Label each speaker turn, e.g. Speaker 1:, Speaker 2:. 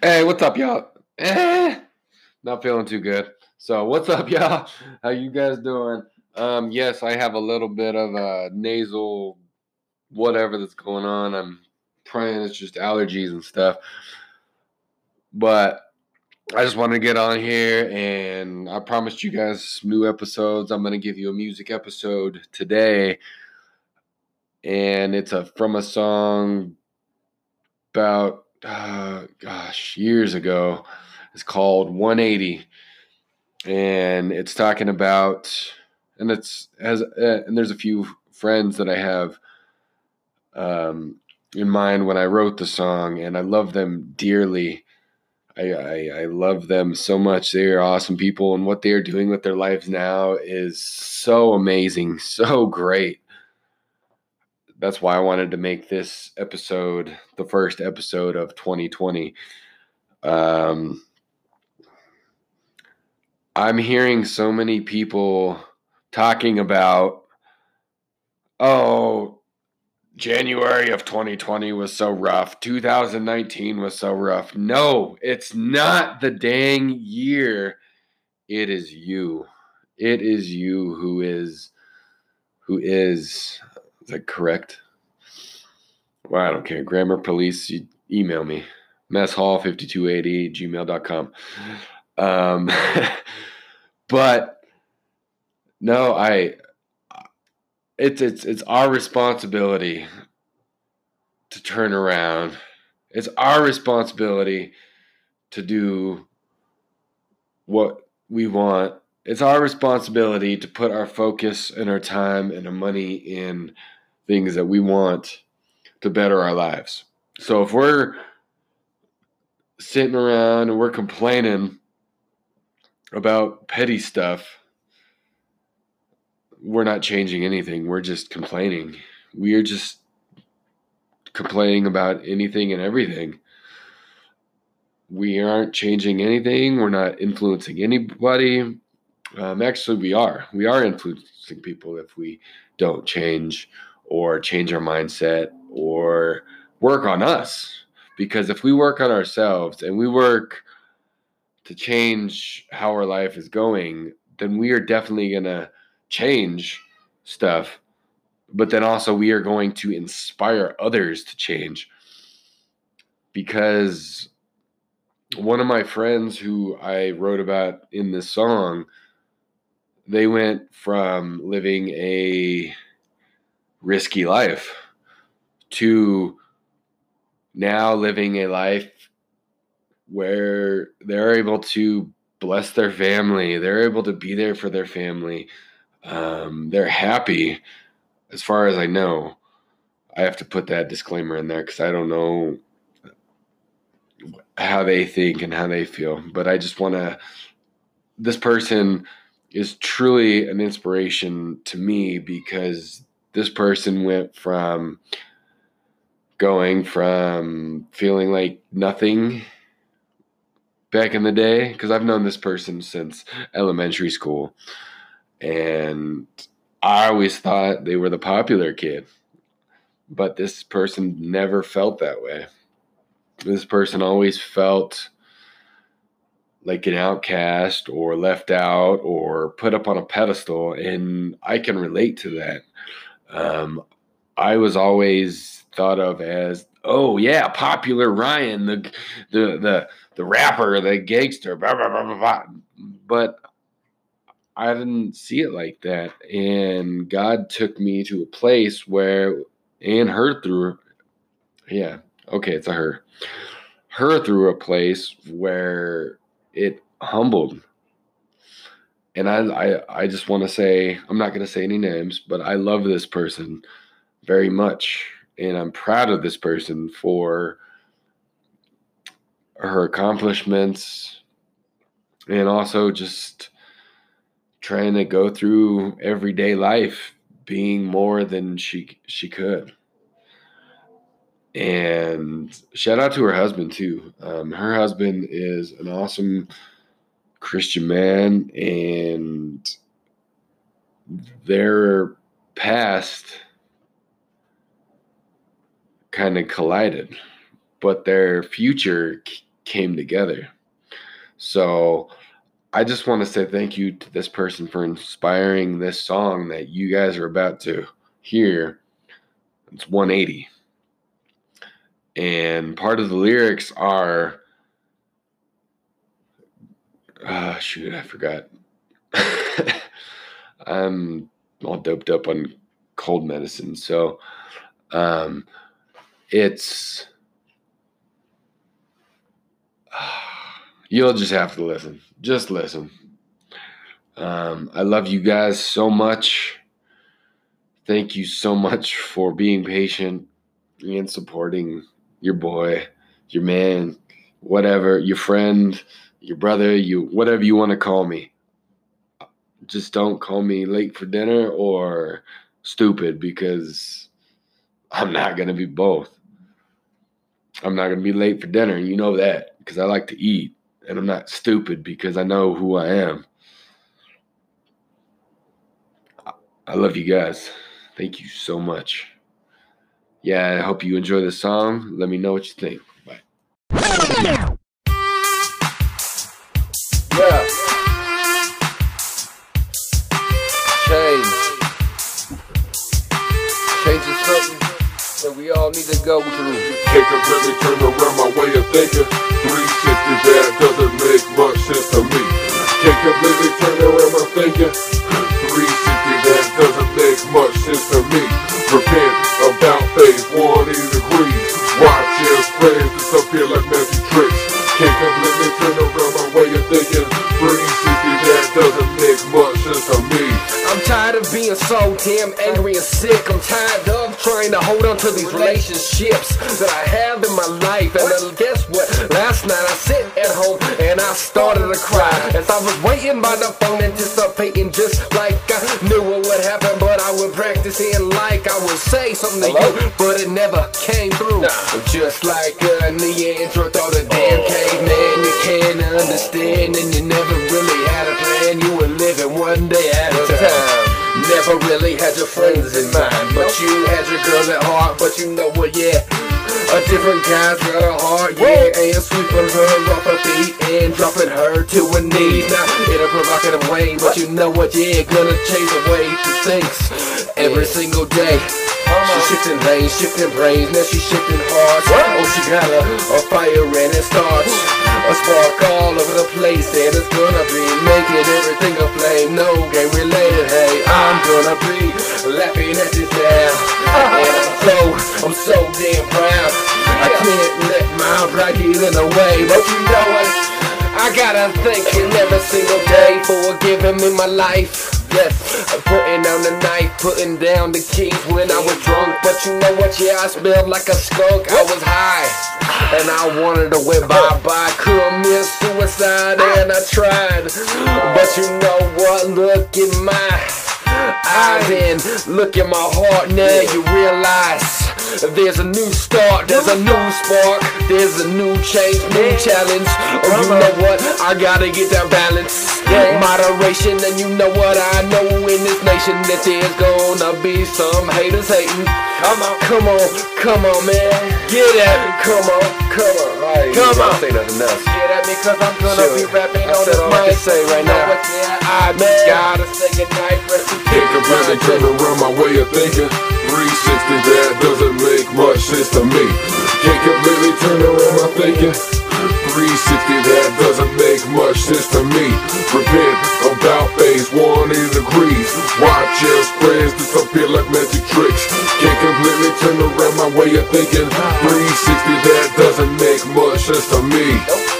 Speaker 1: Hey, what's up, y'all? Eh, not feeling too good. So, what's up, y'all? How you guys doing? Um, yes, I have a little bit of a nasal whatever that's going on. I'm praying it's just allergies and stuff. But I just want to get on here and I promised you guys new episodes. I'm going to give you a music episode today. And it's a from a song about uh, gosh, years ago. It's called 180, and it's talking about, and it's has, uh, and there's a few friends that I have um, in mind when I wrote the song, and I love them dearly. I, I, I love them so much. They are awesome people, and what they are doing with their lives now is so amazing, so great that's why I wanted to make this episode the first episode of 2020. Um, I'm hearing so many people talking about, oh, January of 2020 was so rough. 2019 was so rough. No, it's not the dang year. It is you. It is you who is who is is that correct? Well, I don't care. Grammar police, you email me. Messhall5280 gmail.com. Um, but no, I it's it's it's our responsibility to turn around. It's our responsibility to do what we want. It's our responsibility to put our focus and our time and our money in things that we want to better our lives. So if we're sitting around and we're complaining about petty stuff, we're not changing anything. We're just complaining. We are just complaining about anything and everything. We aren't changing anything. We're not influencing anybody. Um, actually, we are. We are influencing people if we don't change or change our mindset or work on us. Because if we work on ourselves and we work to change how our life is going, then we are definitely going to change stuff. But then also, we are going to inspire others to change. Because one of my friends who I wrote about in this song, they went from living a risky life to now living a life where they're able to bless their family they're able to be there for their family um, they're happy. As far as i know i have to put that disclaimer in there because i don't know how they think and how they feel but i just want to this person is truly an inspiration to me because this person went from going from feeling like nothing back in the day because I've known this person since elementary school and I always thought they were the popular kid but this person never felt that way. This person always felt like an outcast or left out or put up on a pedestal and I can relate to that um, I was always thought of as, oh yeah, popular Ryan, the the the the rapper, the gangster, blah, blah, blah, blah, blah. but I didn't see it like that, and God took me to a place where, and her through, yeah, okay, it's a her, her through a place where it humbled and I, I, I just want to say I'm not going to say any names, but I love this person very much, and I'm proud of this person for her accomplishments, and also just trying to go through everyday life being more than she she could. And shout out to her husband too. Um, her husband is an awesome Christian man and their past kind of collided, but their future came together. So I just want to say thank you to this person for inspiring this song that you guys are about to hear. It's 180. And part of the lyrics are uh shoot, I forgot. I'm all doped up on cold medicine. So um it's you'll just have to listen. Just listen. Um, I love you guys so much. Thank you so much for being patient and supporting your boy, your man, whatever, your friend, your brother, you whatever you want to call me. Just don't call me late for dinner or stupid because I'm not going to be both. I'm not going to be late for dinner. And you know that because I like to eat and I'm not stupid because I know who I am. I love you guys. Thank you so much. Yeah, I hope you enjoy the song. Let me know what you think. Bye.
Speaker 2: Is something that we all need to go through.
Speaker 3: Take a really turn around my way of thinking. 360 that doesn't make much sense to me. Take a really turn around my thinking. 360 that doesn't make much sense to me. Repent about phase 180 degrees. Watch your friends disappear like
Speaker 2: so damn angry and sick. I'm tired of trying to hold on to these relationships that I have in my life. And then guess what? Last night I sit at home and I started to cry as I was waiting by the phone, anticipating just up thinking just like I knew what would happen. But I would practice in like I would say something to you, but it never came through. Just like uh, Neanderthal, the damn caveman, you can't understand, and you never really had a plan. You were living one day at a time. Never really had your friends in mind, but you had your girl at heart. But you know what, yeah. A different guy's got a heart, yeah, and sweeping her off her feet and dropping her to her knees. Now, in a provocative way, but you know what, yeah, gonna change the way she thinks every single day. She's shifting lanes, shifting brains, now she's shifting hearts. Oh, she got a, a fire and it starts. A spark all over the place, and it's gonna be making everything a flame. No game related, hey, I'm gonna be laughing at this now. And I'm so, I'm so damn proud. I can't let my pride get in the way, but you know what? I gotta thank him every single day for giving me my life. Yes, I'm putting down the knife, putting down the keys when I was drunk. But you know what? Yeah, I smelled like a skunk. I was high, and I wanted to went bye bye. Commit suicide, and I tried. But you know what? Look in my eyes and look in my heart. Now you realize. There's a new start, there's a new spark, there's a new change, new challenge. Oh, you know what? I gotta get that balance, moderation, and you know what I know in this nation that there's gonna be some haters hating. Come on, come on, come on, man, get at me, come on, come on, come on.
Speaker 4: Say nothing else.
Speaker 2: Get at me, cause I'm gonna
Speaker 4: Sure.
Speaker 2: be rapping on this mic.
Speaker 4: Say right now.
Speaker 2: Yeah, I just gotta say goodnight, rest in
Speaker 3: Can't completely
Speaker 2: peace.
Speaker 3: turn around my way of thinking. 360 that doesn't make much sense to me. Can't completely turn around my thinking. 360 that doesn't make much sense to me. Repent about phase 180 degrees. Watch your friends disappear like magic tricks. Can't completely turn around my way of thinking. 360 that doesn't make much sense to me.